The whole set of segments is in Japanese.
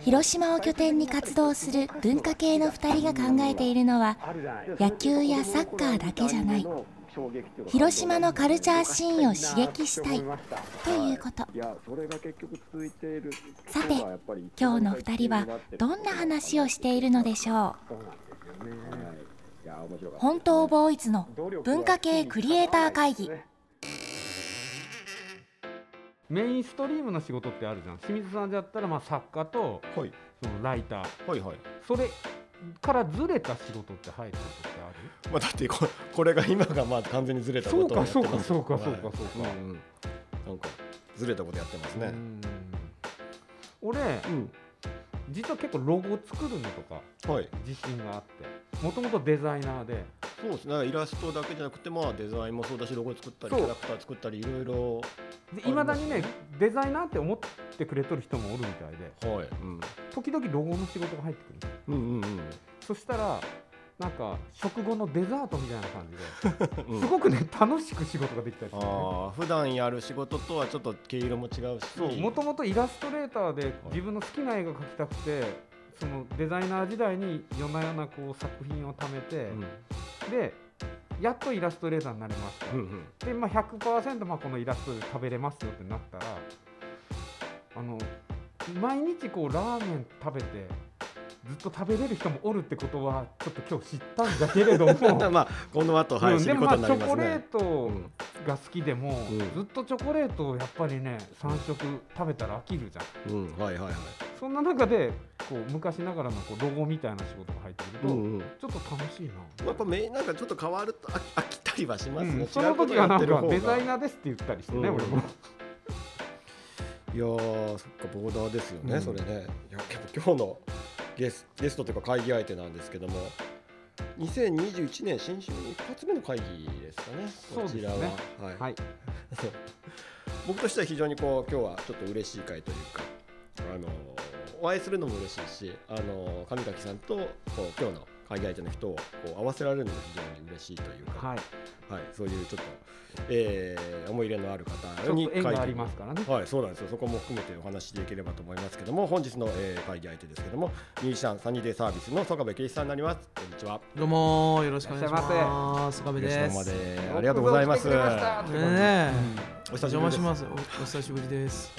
広島を拠点に活動する文化系の2人が考えているのは野球やサッカーだけじゃない。広島のカルチャーシーンを刺激したい。ということ。さて今日の2人はどんな話をしているのでしょう？本当ボーイズの文化系クリエイター会議メインストリームの仕事ってあるじゃん。清水さんだったらまあ作家とはい。そのライター。はいはい。それからずれた仕事って入ることってある？まあだってここれが今がまあ完全にずれたことをやってそうかますそうかそうかはいそうかそうか。んん。なんかずれたことやってますね。うん。俺うん実は結構ロゴ作るのとかはい。自信があってもともとデザイナーで。そうですね。イラストだけじゃなくてまあデザインもそうだしロゴ作ったりキャラクター作ったりいろいろいまだにねデザイナーって思ってくれとる人もおるみたいで。はい。うん。時々ロゴの仕事が入ってくるうんうん。そしたらなんか食後のデザートみたいな感じで うん。すごくね楽しく仕事ができたりする。ね普段やる仕事とはちょっと毛色も違うし。もともとイラストレーターで自分の好きな絵が描きたくてそのデザイナー時代に夜な夜なこう作品を貯めて、うん。でやっとイラストレーターになれました、うんうん。で、まあ、100%まあこのイラストで食べれますよってなったらあの毎日こうラーメン食べてずっと食べれる人もおるってことはちょっと今日知ったんだけれども。まあこの後はいうんでもまあチョコレートうんが好きでも、ん。ずっとチョコレートをやっぱりね3食食べたら飽きるじゃん。うんはいはいはい。そんな中でこう昔ながらのこうロゴみたいな仕事が入ってくると、うんうん。ちょっと楽しいな、やっぱめなんかちょっと変わると飽き飽きたりはしますね、うんその時はなんかデザイーナーですって言ったりしてね、うん。俺も。いやーそっかボーダーですよね、うん。それね。いやけど今日のゲスゲストというか会議相手なんですけども2021年新春一発目の会議ですかねこちらは、ね。はい。はい。僕としては非常にこう今日はちょっと嬉しい会というかあのお会いするのも嬉しいしあの上垣さんとこう今日の会議相手の人をこう合わせられるのも非常に嬉しいというか、はいはい、そういうちょっと、えー思い入れのあるち方にょっと縁があ会議りますからねはい、そうなんですよ。そこも含めてお話しできればと思いますけども、本日の、えー会議相手ですけども、ミュージシャンサニーデイサービスの曽我部圭一さんになります。こんにちは。どうもよろしくお願いします。岡部で。すでありがとうございます。おお邪魔します。おお久しぶりです。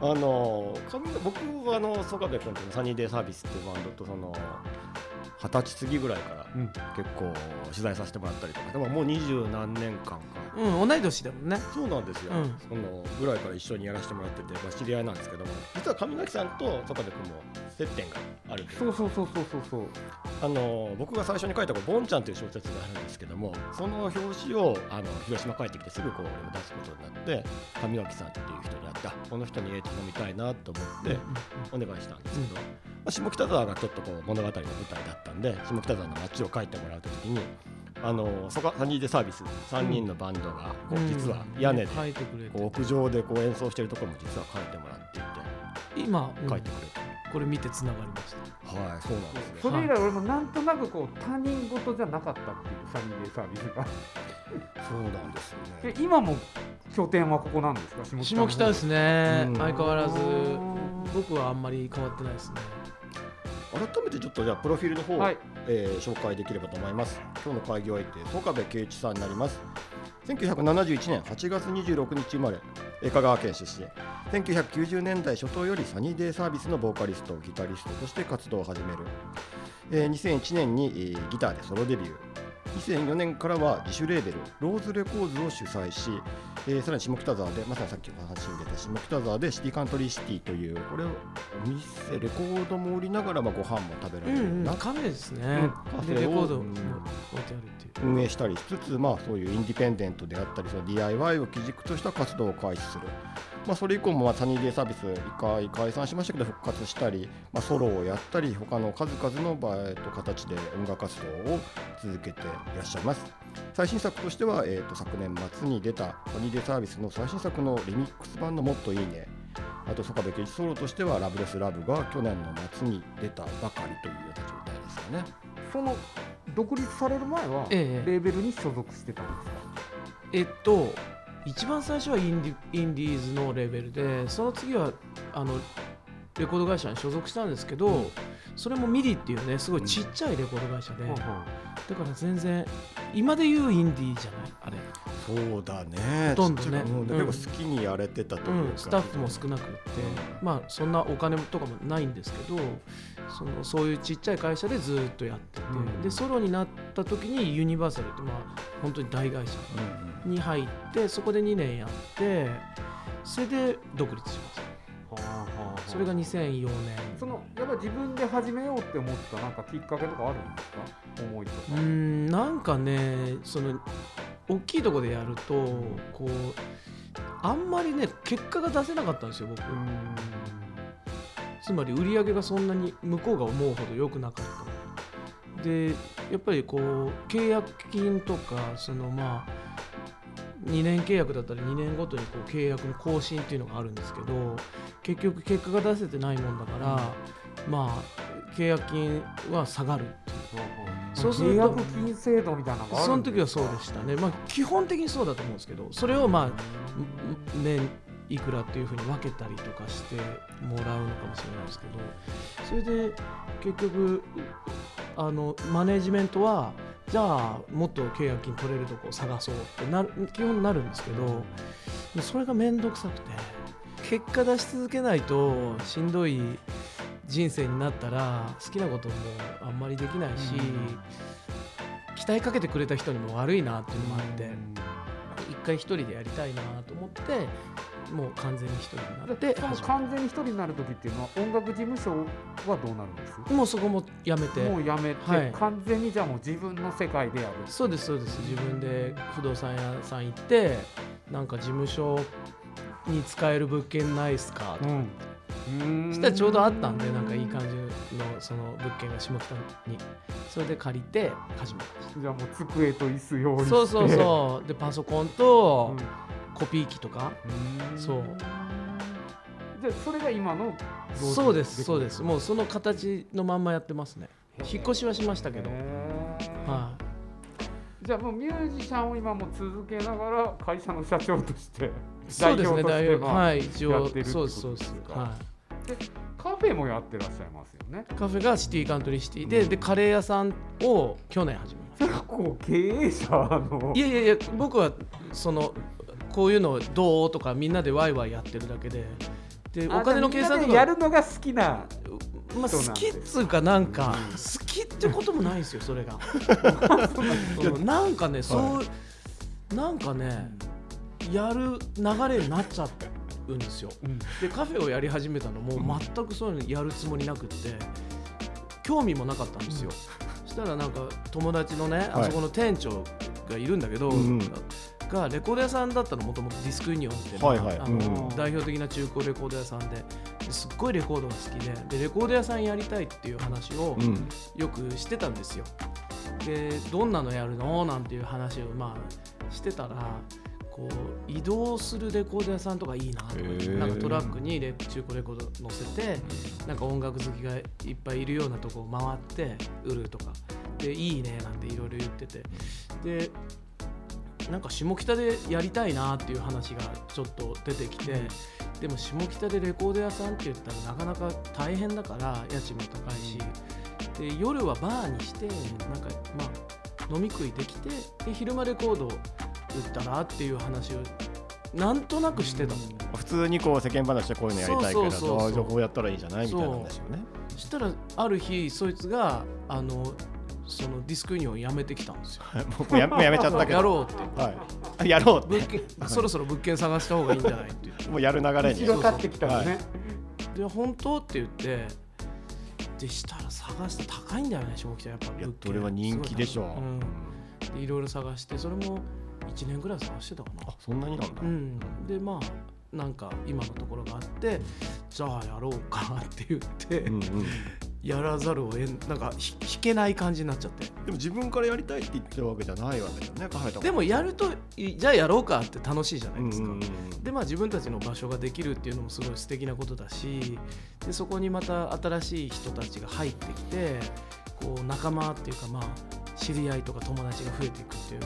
あの上僕はあの曽我部君とのサニーデイサービスっていうバンドとその二十歳過ぎぐらいからうん。結構取材させてもらったりとか、でももう二十何年間か。うん、同い年だもんね。そうなんですよ、うん。そのぐらいから一緒にやらせてもらってて、まあ、知り合いなんですけども。実は上垣さんと曽我部君も接点があるそうそうそうそうそうそう。あの僕が最初に書いた「ボンちゃん」という小説があるんですけどもその表紙をあの広島帰ってきてすぐこう俺も出すことになって上脇さんっていう人に会ってあこの人に絵頼みたいなと思ってお願いしたんですけど、まあ、下北沢がちょっとこう物語の舞台だったんで下北沢の街を書いてもらうときにあのそこサニーデサービス3人のバンドがこう実は屋根で書いてくれこうて。屋上でこう演奏してるところも実は書いてもらっていて今、うん。書いてくれて、これ見てつながりました。はいそうなんですね。それ以来俺もなんとなくこう他人事じゃなかったっていうサニーデイサービスが。そうなんですよね。で今も拠点はここなんですか？下北下北ですね。うん。相変わらず。うん僕はあんまり変わってないですね。改めてちょっとじゃあプロフィールの方を、はい。えー紹介できればと思います。今日の会議相手曽我部圭一さんになります。1971年8月26日生まれえー香川県出身。1990年代初頭よりサニーデイサービスのボーカリストギタリストとして活動を始める、えー2001年に、えーギターでソロデビュー。2004年からは自主レーベルローズレコーズを主催し、えーさらに下北沢でまさにさっきの話に出た下北沢でシティカントリーシティというこれをお店レコードも売りながらまあご飯も食べらうんうんれるような、カフェですねうん。カフェレ。運営したりしつつ、まあ、そういうインディペンデントであったりその DIY を基軸とした活動を開始するまあ、それ以降もまあサニーデイサービス1回解散しましたけど復活したり、まあ、ソロをやったり他の数々の場合と形で音楽活動を続けていらっしゃいます。最新作としては、えー、と昨年末に出たサニーデイサービスの最新作のリミックス版の「もっといいね」あと曽我部圭一ソロとしては「ラブレスラブ」が去年の末に出たばかりというような状態ですよね。その独立される前はええ。レーベルに所属してたんですか、えっと一番最初はインディインディーズのレベルでその次はあのレコード会社に所属したんですけど、それもミディっていうねすごいちっちゃいレコード会社で、だから全然今で言うインディーじゃないあれ、そうだね。ほとんどね。うん。でうん。結構好きにやれてたというか、うん、スタッフも少なくって、まあそんなお金とかもないんですけどそのそういうちっちゃい会社でずっとやってて、うん。でソロになった時にユニバーサルってまあ本当に大会社に入ってそこで2年やってそれで独立しました。それが2004年。そのやっぱ自分で始めようって思ったなんかきっかけとかあるんですか？思いとか、んなんかねその大きいところでやるとこうあんまりね結果が出せなかったんですよ僕。つまり売り上げがそんなに向こうが思うほど良くなかった。でやっぱりこう契約金とかそのまあ2年契約だったら2年ごとにこう契約の更新っていうのがあるんですけど結局結果が出せてないもんだから、まあ契約金は下がるっていうそうすると契約金制度みたいなのがあその時はそうでしたね、まあ、基本的にそうだと思うんですけどそれをまあん年いくらっていうふうに分けたりとかしてもらうのかもしれないですけどそれで結局あのマネジメントはじゃあもっと契約金取れるとこを探そうってなる基本なるんですけどそれが面倒くさくて結果出し続けないとしんどい人生になったら好きなこともあんまりできないし、期待かけてくれた人にも悪いなっていうのもあって一回一人でやりたいなと思ってもう完全に一人になって完全に一人になる時っていうのは音楽事務所はどうなるんです？もうそこもやめて。もうやめて、はい。完全にじゃあもう自分の世界でやるそうですそうです。自分で不動産屋さん行ってなんか事務所に使える物件ないっすかとか。うんそしたらちょうどあったんでなんかいい感じのその物件が下北に。それで借りて始めましじゃあもう机と椅子用意そうそうそう。でパソコンとコピー機とか、うん。そう。じゃあそれが今のそうですそうです。もううその形のまんまやってますね。引っ越しはしましたけど、はじゃあもうミュージシャンを今も続けながら会社の社長としてい、そうですね代表としてまあはい一応そうですそうですかはカフェもやってらっしゃいますよね。いカフェがシティカントリーシティで、でカレー屋さんを去年始めまし結構経営者の。たいやいやいや僕はそのこういうのどうとかみんなでワイワイやってるだけで。でお金の計算とあじゃあみんなでやかるのが好きなまあ、好きっつうかなんか好きってこともないんですよそれが。うん。なんかねそうなんかねやる流れになっちゃうんですよ。うん。でカフェをやり始めたのも全くそういうのやるつもりなくって興味もなかったんですよ、そしたらなんか友達のねあそこの店長がいるんだけど、うんうん。がレコード屋さんだったのもともとディスクユニオンって、はいはい。あのうん。代表的な中古レコード屋さんでですっごいレコードが好きででレコード屋さんやりたいっていう話をうん。よくしてたんですよ。でどんなのやるの？なんていう話をまあしてたらこう移動するレコード屋さんとかいいなとかなんかトラックにレ中古レコード乗せてなんか音楽好きがいっぱいいるようなとこを回って売るとか。でいいねなんていろいろ言ってて。でなんか下北でやりたいなっていう話がちょっと出てきてでも下北でレコード屋さんって言ったらなかなか大変だから家賃も高いし。で夜はバーにしてなんかまあ飲み食いできてで昼間レコード売ったらっていう話をなんとなくしてたの。普通にこう世間話でこういうのやりたいからそうそうそうそうあじゃあこうやったらいいんじゃないみたいなんですよね。そしたらある日そいつがあのそのディスクユニオン辞めてきたんですよ。僕やもうやめちゃったけど。やろうってはい。あやろうって物件そろそろ物件探した方がいいんじゃないって言ってもうやる流れに。道が立ってきたのね、で本当って言ってでしたら探して高いんだよね下北やっぱいや物件それは人気でしょう。うんでいろいろ探してそれも1年ぐらい探してたかな。あそんなになんだ。うん。でまあなんか今のところがあってじゃあやろうかって言って、うんうん。やらざるを得んなんかひ弾けない感じになっちゃって。でも自分からやりたいって言ってるわけじゃないわけだよねでもやるといじゃあやろうかって楽しいじゃないですか。うんうんうん。でまあ自分たちの場所ができるっていうのもすごい素敵なことだしでそこにまた新しい人たちが入ってきてこう仲間っていうかまあ知り合いとか友達が増えていくっていう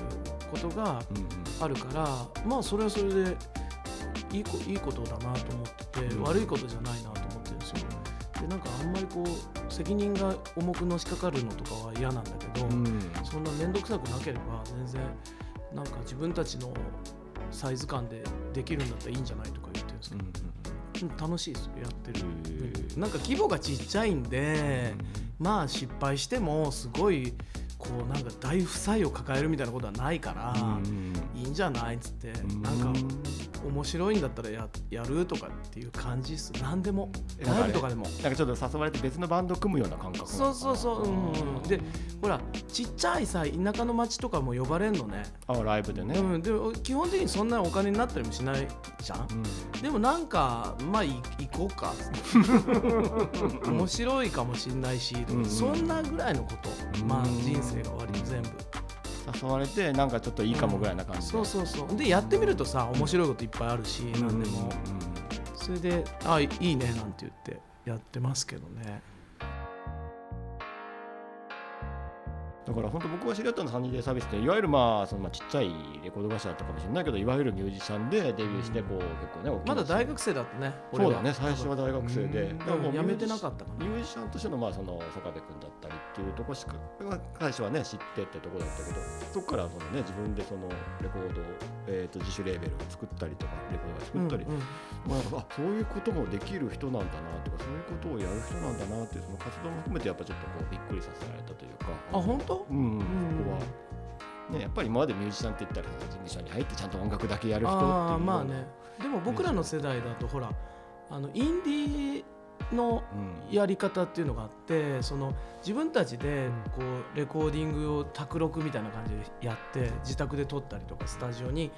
ことがうんうん。あるからまあそれはそれでいいこいいことだなと思ってて、うん。悪いことじゃないなと思ってるんですよ。でなんかあんまりこう責任が重くのしかかるのとかは嫌なんだけど、うん。そんな面倒くさくなければ全然なんか自分たちのサイズ感でできるんだったらいいんじゃないとか言ってるんですけど、うん楽しいですよやってる、うんなんか規模がちっちゃいんで、まあ失敗してもすごいこうなんか大負債を抱えるみたいなことはないから、いいんじゃないっつって、なんか面白いんだったらややるとかっていう感じっす。何でも。ライブとかでも。なんかちょっと誘われて別のバンド組むような感覚そうそうそう、うんうん、でほらちっちゃいさ田舎の町とかも呼ばれんのね、あライブでね、うん、でも基本的にそんなお金になったりもしないじゃん。うん。でもなんかまあい行こうか。面白いかもしんないし、うんそんなぐらいのこと、うん。まあ人生が割と全部、誘われてなんかちょっといいかもぐらいな感じで、そうそうそう。でやってみるとさ面白いこといっぱいあるし、うん何でもそれで「あいいね」なんて言ってやってますけどねだから本当僕が知り合ったのサニーデイサービスっていわゆるまあそのまあちっちゃいレコード会社だったかもしれないけどいわゆるミュージシャンでデビューしてこう結構ね大きなまだ大学生だったねそうだね最初は大学生で。うん。だからもうやめてなかったミュージシャンとしてのまあその曽我部君だったりっていうところしか最初はね知ってってところだったけどそこからそのね自分でそのレコードを、えー、と自主レーベルを作ったりとかレコードを作ったり、うんうん。まあ、あそういうこともできる人なんだなとかそういうことをやる人なんだなっていうその活動も含めてやっぱちょっとこうびっくりさせられあ本当？うん、うん。そこは、ね、やっぱり今までミュージシャンって言ったら事務所に入ってちゃんと音楽だけやる人っていうあまあね。でも僕らの世代だとほらあのインディーのうん。やり方っていうのがあってその自分たちでこうレコーディングを卓録みたいな感じでやって自宅で撮ったりとかスタジオに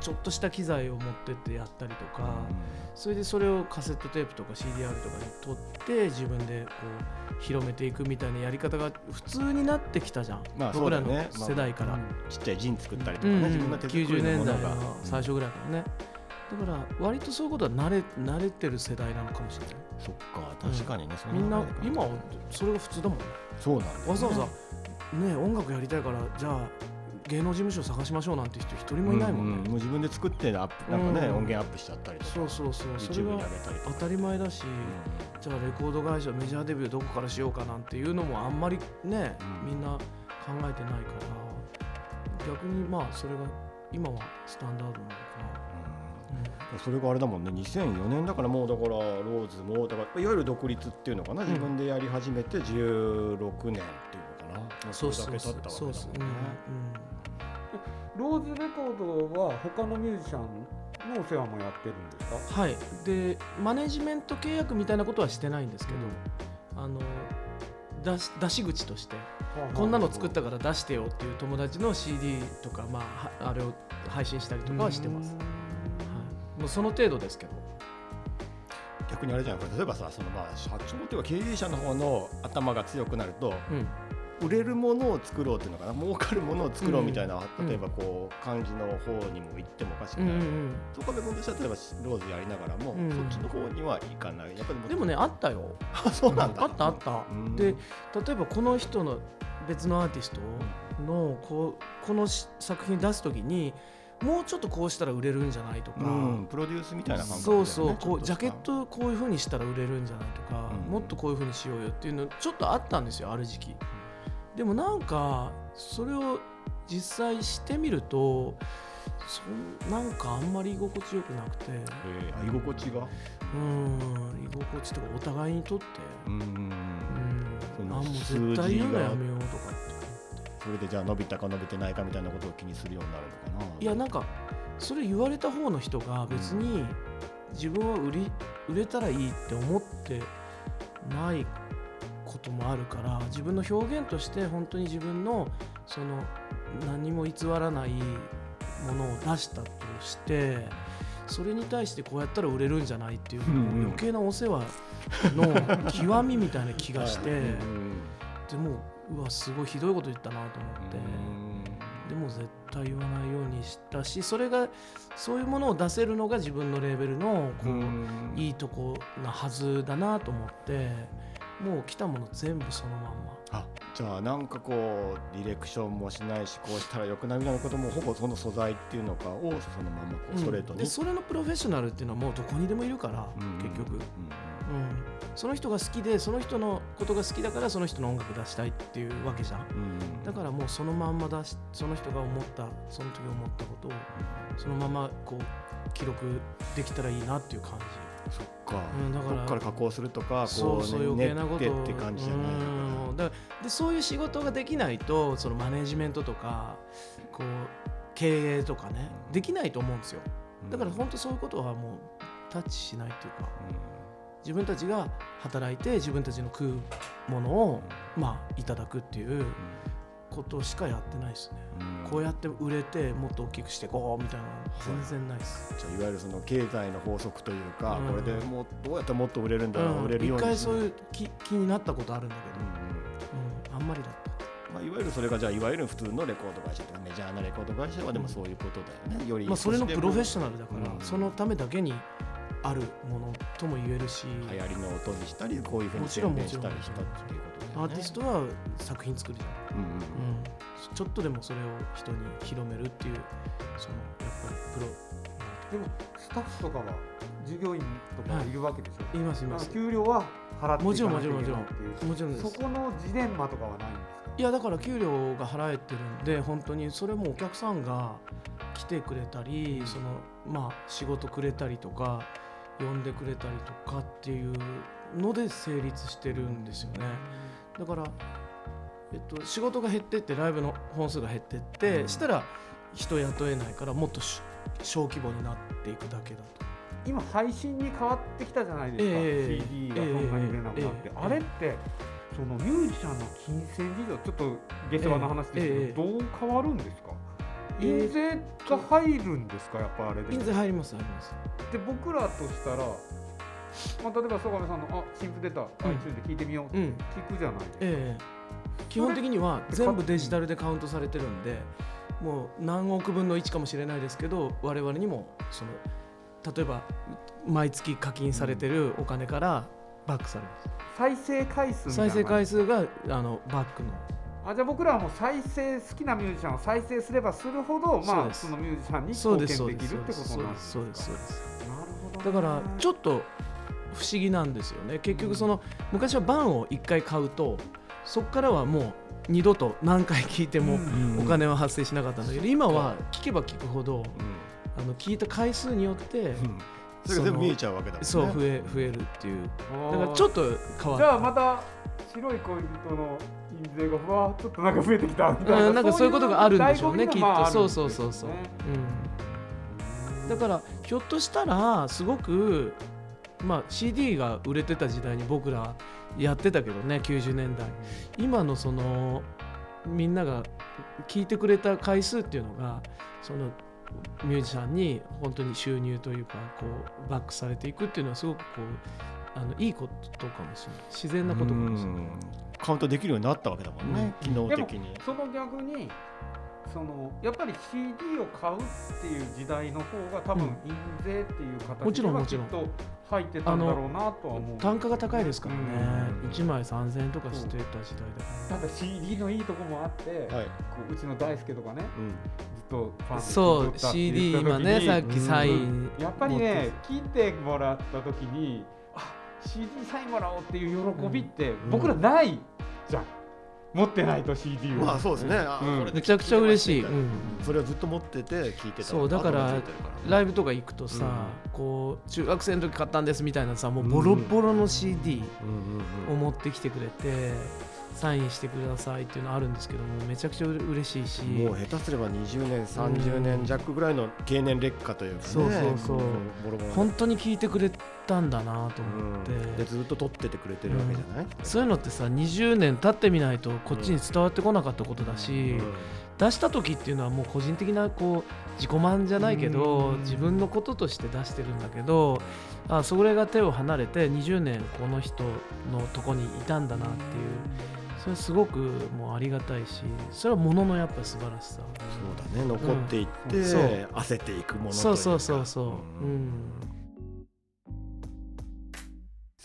ちょっとした機材を持ってってやったりとかそれでそれをカセットテープとか CDR とかに撮って自分でこう広めていくみたいなやり方が普通になってきたじゃん、まあ僕らの世代から。ちっちゃいジン作ったりとかうん。ね、自分の手作り90の年代ものがの最初ぐらいからね、だから割とそういうことは慣れ慣れてる世代なのかもしれない。そっか確かにね、そみんな今はそれが普通だもんね。そうなんだよね。わざわざね音楽やりたいからじゃあ芸能事務所探しましょうなんて人一人もいないもんね、ううもう自分で作ってなんかね、うん。音源アップしちゃったりとか。そうそうそうそれか。当たり前だし、うじゃあレコード会社メジャーデビューどこからしようかなんていうのもあんまりね、うん。みんな考えてないから。逆にまあそれが今はスタンダードなのかんな、うんそれがあれだもんね。2004年だからもうだからローズもだからいわゆる独立っていうのかな、ん。自分でやり始めて16年っていうのかな、そうだそうけ経ったわけだもんね。ローズレコードは他のミュージシャンのお世話もやってるんですか？はい、でマネジメント契約みたいなことはしてないんですけど、あの出し出し口としてこんなの作ったから出してよっていう友達の CD とか、まあ、はあれを配信したりとかはしてます、はい、もうその程度ですけど。逆にあれじゃんこれ例えばさそのまあ社長というか経営者の方の頭が強くなるとうん。売れるものを作ろうっていうのかな儲かるものを作ろうみたいな、うん。例えばこう感じの方にも行ってもおかしくうんうない、ん。そこで君としては例えばローズやりながらも、うん。そっちの方にはいかない。やっぱりうん、でもねあったよ。あそうなんだ。あったあった、うん。で例えばこの人の別のアーティストのこうこのし作品出す時にもうちょっとこうしたら売れるんじゃないとか、うん、プロデュースみたいな感覚ねそうそうこうジャケットこういう風にしたら売れるんじゃないとか、うんもっとこういう風にしようよっていうのちょっとあったんですよある時期。でもなんかそれを実際してみるとそんなんかあんまり居心地よくなくて。とえー、居心地が？うん居心地とかお互いにとって。うん。うん。もう絶対言うのやめようとかそれでじゃあ伸びたか伸びてないかみたいなことを気にするようになるのかな？いやなんかそれ言われた方の人が別に自分は売り売れたらいいって思ってないこともあるから自分の表現として本当に自分のその何も偽らないものを出したとしてそれに対してこうやったら売れるんじゃないっていう、余計なお世話の極みみたいな気がして、うん。でもうわすごいひどいこと言ったなと思って。でも絶対言わないようにしたしそれがそういうものを出せるのが自分のレーベルのこう、いいとこなはずだなと思ってもう来たもの全部そのまんま。あじゃあなんかこうディレクションもしないしこうしたらよくないみたいなこともほぼその素材っていうのかをそのままこうストレートに、でそれのプロフェッショナルっていうのはもうどこにでもいるから、うん。結局、うんうん、その人が好きでその人のことが好きだからその人の音楽出したいっていうわけじゃん。うん。だからもうそのまんま出しその人が思ったその時思ったことをそのままこう記録できたらいいなっていう感そっか、うんだからから加工するとかじこそうそうう、ね、余計なこと練って感じじゃないうん。だからでそういう仕事ができないとそのマネジメントとかこう経営とかねできないと思うんですよ。だから本当そういうことはもうタッチしないっていうか自分たちが働いて自分たちの食うものをまあいただくっていうことしかやってないですね。こうやって売れてもっと大きくしていこうみたいなの全然ないです。じゃあいわゆるその経済の法則というか、うん。これでもうどうやってもっと売れるんだろう、売れるように。一回そういう気気になったことあるんだけうんうん。ど、うん、あんまりだった。まあ、いわゆるそれがじゃあいわゆる普通のレコード会社とかメジャーなレコード会社はでもそういうことだよね、よりまあ、それのプロフェッショナナルだから、うん。そのためだけにあるものとも言えるし、流行りの音にしたりこういうふうにもちろん宣伝したりしたっていうことだよね。アーティストは作品作るじゃん、うんうんうん、ちょっとでもそれを人に広めるっていうそのやっぱりプロでもスタッフとかは従業員とかはいるわけでしょ、いますいます。給料は払ってもちろんいかなきゃいけないもちろんっていうもちろん。です。そこのジレンマとかはないんですか？いやだから給料が払えてるんで本当にそれもお客さんが来てくれたりそのまあ仕事くれたりとか呼んでくれたりとかっていうので成立してるんですよね。だから、えっと、仕事が減ってってライブの本数が減ってって、うん。したら人雇えないからもっとし小規模になっていくだけだと。今配信に変わってきたじゃないですか、ええ。CD がそんなに出なくなって、ええ。あれってそのミュージシャンの金銭事情ちょっと下世話の話ですけど、ええ。どう変わるんですか？ええ印税が入るんですか？やっぱあれで。印税入ります入ります。で僕らとしたら、まあ、例えば曽我部さんの「あ新譜出た iTunes で聞いてみよう」うん。聞くじゃないですか、ええ基本的には全部デジタルでカウントされてるんでもう何億分の1かもしれないですけど我々にもその例えば毎月課金されてるお金からバックされます。再生回数みたいな再生回数があのバックのあじゃあ僕らはもう再生好きなミュージシャンを再生すればするほどまあそのミュージシャンに貢献できるってことなんですかだからちょっと不思議なんですよね。結局その昔はバンを1回買うとそこからはもう二度と何回聞いてもお金は発生しなかったんだけど今は聞けば聞くほどあの聞いた回数によってうんそれが全部見えちゃうわけだもんね。そう増え増えるっていう。だからちょっと変わじゃあるまた白い恋人の印税がふわーっとちょっとなんか増えてきたみたいな、うんなんかそういうことがあるんでしょうねきっと。そうそうそうそう、ねうん、だからひょっとしたらすごくまあ CD が売れてた時代に僕らやってたけどね90年代今のそのみんなが聞いてくれた回数っていうのがそのミュージシャンに本当に収入というかこうバックされていくっていうのはすごくこうあのいいことかもしれない。自然なことかもしれない。うんカウントできるようになったわけだもんね、機能的にその逆にそのやっぱり CD を買うっていう時代の方が多分印税っていう形もちろんではもちろん。きっと入ってたんだろうなとは思う単価が高いですからね、うん。1枚3000円とかしてた時代だから。ただ CD のいいとこもあって、はい、こううちの大輔とかねうんずっとファンでそう CD 今ねさっきサインやっぱりね聞いてもらった時にあ CD サインもらおうっていう喜びって僕らないじゃん、持ってないと CD を、まあそうですね、あうん。めちゃくちゃ嬉しい、うん。それをずっと持ってて聞いてた。そうだからライブとか行くとさ、こう中学生の時買ったんですみたいなさもうボロボロの CD を持ってきてくれてサインしてくださいっていうのあるんですけどもめちゃくちゃ嬉しいし。うんもう下手すれば20年30年弱ぐらいの経年劣化というかね。そうそうそう。本当に聞いてくれたんだなと思って、うん。でずっと撮っててくれてるわけじゃない、そういうのってさ20年経ってみないとこっちに伝わってこなかったことだし、出した時っていうのはもう個人的なこう自己満じゃないけどうん。自分のこととして出してるんだけどあそれが手を離れて20年この人のとこにいたんだなっていうそれすごくもうありがたいしそれはもののやっぱ素晴らしさ。そうだね。残っていって、うん。焦っていくものというか。そうそうそうそう、ううんん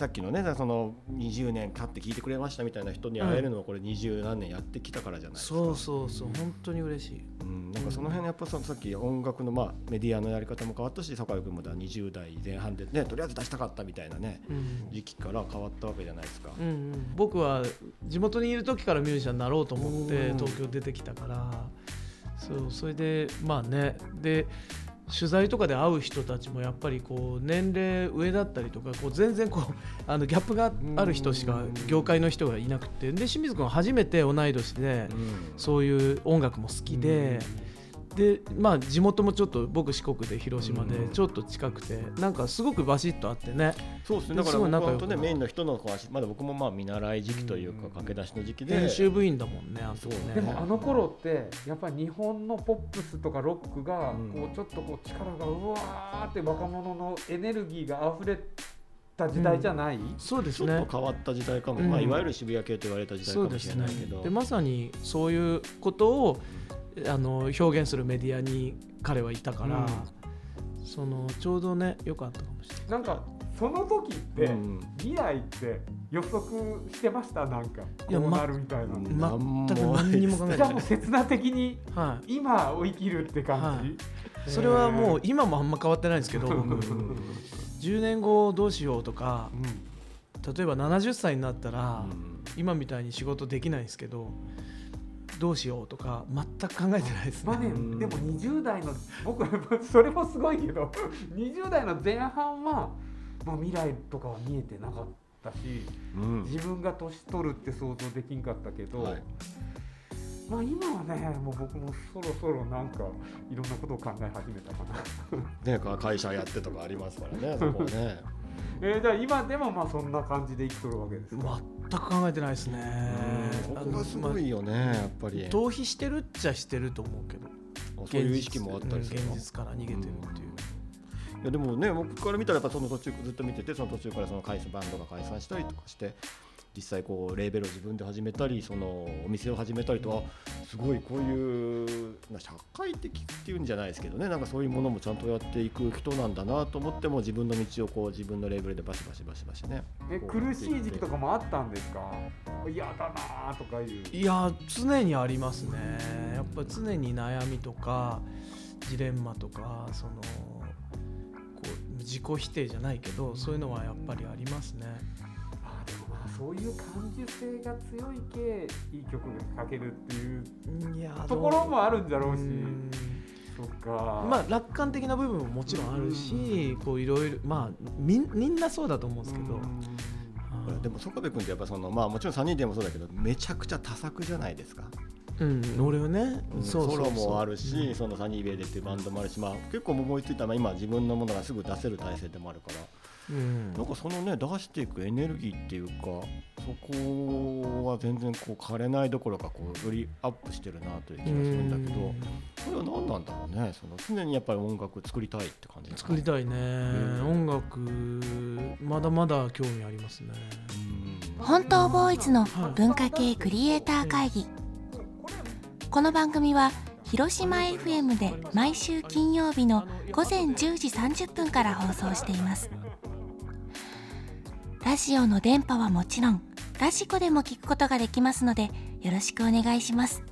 さっきのねその20年経って聞いてくれましたみたいな人に会えるのはこれ20何年やってきたからじゃないですか、そうそうそう本当に嬉しい。うん、なんかその辺やっぱそのさっき音楽のまあメディアのやり方も変わったし坂井君もだ20代前半でねとりあえず出したかったみたいなねうん時期から変わったわけじゃないですか、うんうん、僕は地元にいる時からミュージシャンになろうと思ってうん。東京出てきたから。そうそれでまあね。で取材とかで会う人たちもやっぱりこう年齢上だったりとかこう全然こうあのギャップがある人しか業界の人がいなくて。で清水君は初めて同い年でうん。そういう音楽も好きで。でまあ地元もちょっと僕四国で広島でちょっと近くてなんかすごくバシッとあってね。そうですね。だからすごい僕は仲良く本当ねメインの人の話まだ僕もまあ見習い時期というかうん。駆け出しの時期で。編集部員だもんねあそうね。でもあの頃ってやっぱり日本のポップスとかロックがうん。こうちょっとこう力がうわーって若者のエネルギーが溢れた時代じゃない、そうですね。ちょっと変わった時代かも、うん。まあ、いわゆる渋谷系と言われた時代かもしれないけど、でまさにそういうことをあの表現するメディアに彼はいたから、そのちょうどねよかったかもしれない。なんかその時って、うん。未来って予測してました？なんかいやこうなるみたいな、うん全く何にも考えてじゃあない、もう刹那的には今を生きるって感じ、はい。い、それはもう今もあんま変わってないんですけど 僕。うん10年後どうしようとかうん。例えば70歳になったら、うん。今みたいに仕事できないんですけどどうしようとか全く考えてないですねまあね、うんでも20代の僕それもすごいけど 20代の前半は、まあ、未来とかは見えてなかったしうん自分が年取るって想像できんかったけど、はいまあ今はねもう僕もそろそろなんかいろんなことを考え始めたかな。ね、か会社やってとかありますからね、そこはね。えー、じゃあ今でもまあそんな感じで生きとるわけですか、全く考えてないですね。ここがすごいよね、やっぱり。逃避してるっちゃしてると思うけど。そういう意識もあったりするの？現実から逃げてるっていう、いやでもね、僕から見たらやっぱその途中ずっと見てて、その途中からその解散バンドが解散したりとかして。実際こうレーベルを自分で始めたりそのお店を始めたりとあすごいこういうまあ社会的っていうんじゃないですけどね。なんかそういうものもちゃんとやっていく人なんだなと思っても自分の道をこう自分のレーベルでバシバシバシバシね。え苦しい時期とかもあったんですか？嫌だなとかいう。いや常にありますね。やっぱ常に悩みとかジレンマとかそのこう自己否定じゃないけどそういうのはやっぱりありますねそういう感受性が強いけいい曲が書けるっていういやところもあるんだろうし。うん。そっか。まあ楽観的な部分ももちろんあるしこういろいろまあみんみんなそうだと思うんですけど、はいでも曽我部君ってやっぱそのまあもちろん3人でもそうだけどめちゃくちゃ多作じゃないですか。うん、俺はね、そうそうそう。ソロもあるし、そのサニーベイデっていうバンドもあるし、まあ結構思いついたまあ今自分のものがすぐ出せる体制でもあるから、うん。なんかそのね出していくエネルギーっていうか、そこは全然こう枯れないどころかこうよりアップしてるなという気がするんだけど、これは何なんだろうね？その常にやっぱり音楽作りたいって感じ。作りたいね、ん。音楽まだまだ興味ありますね。うん。本当ボーイズの文化系クリエイター会議。この番組は広島 FM で毎週金曜日の午前10時30分から放送していますラジオの電波はもちろんラジコでも聞くことができますのでよろしくお願いします。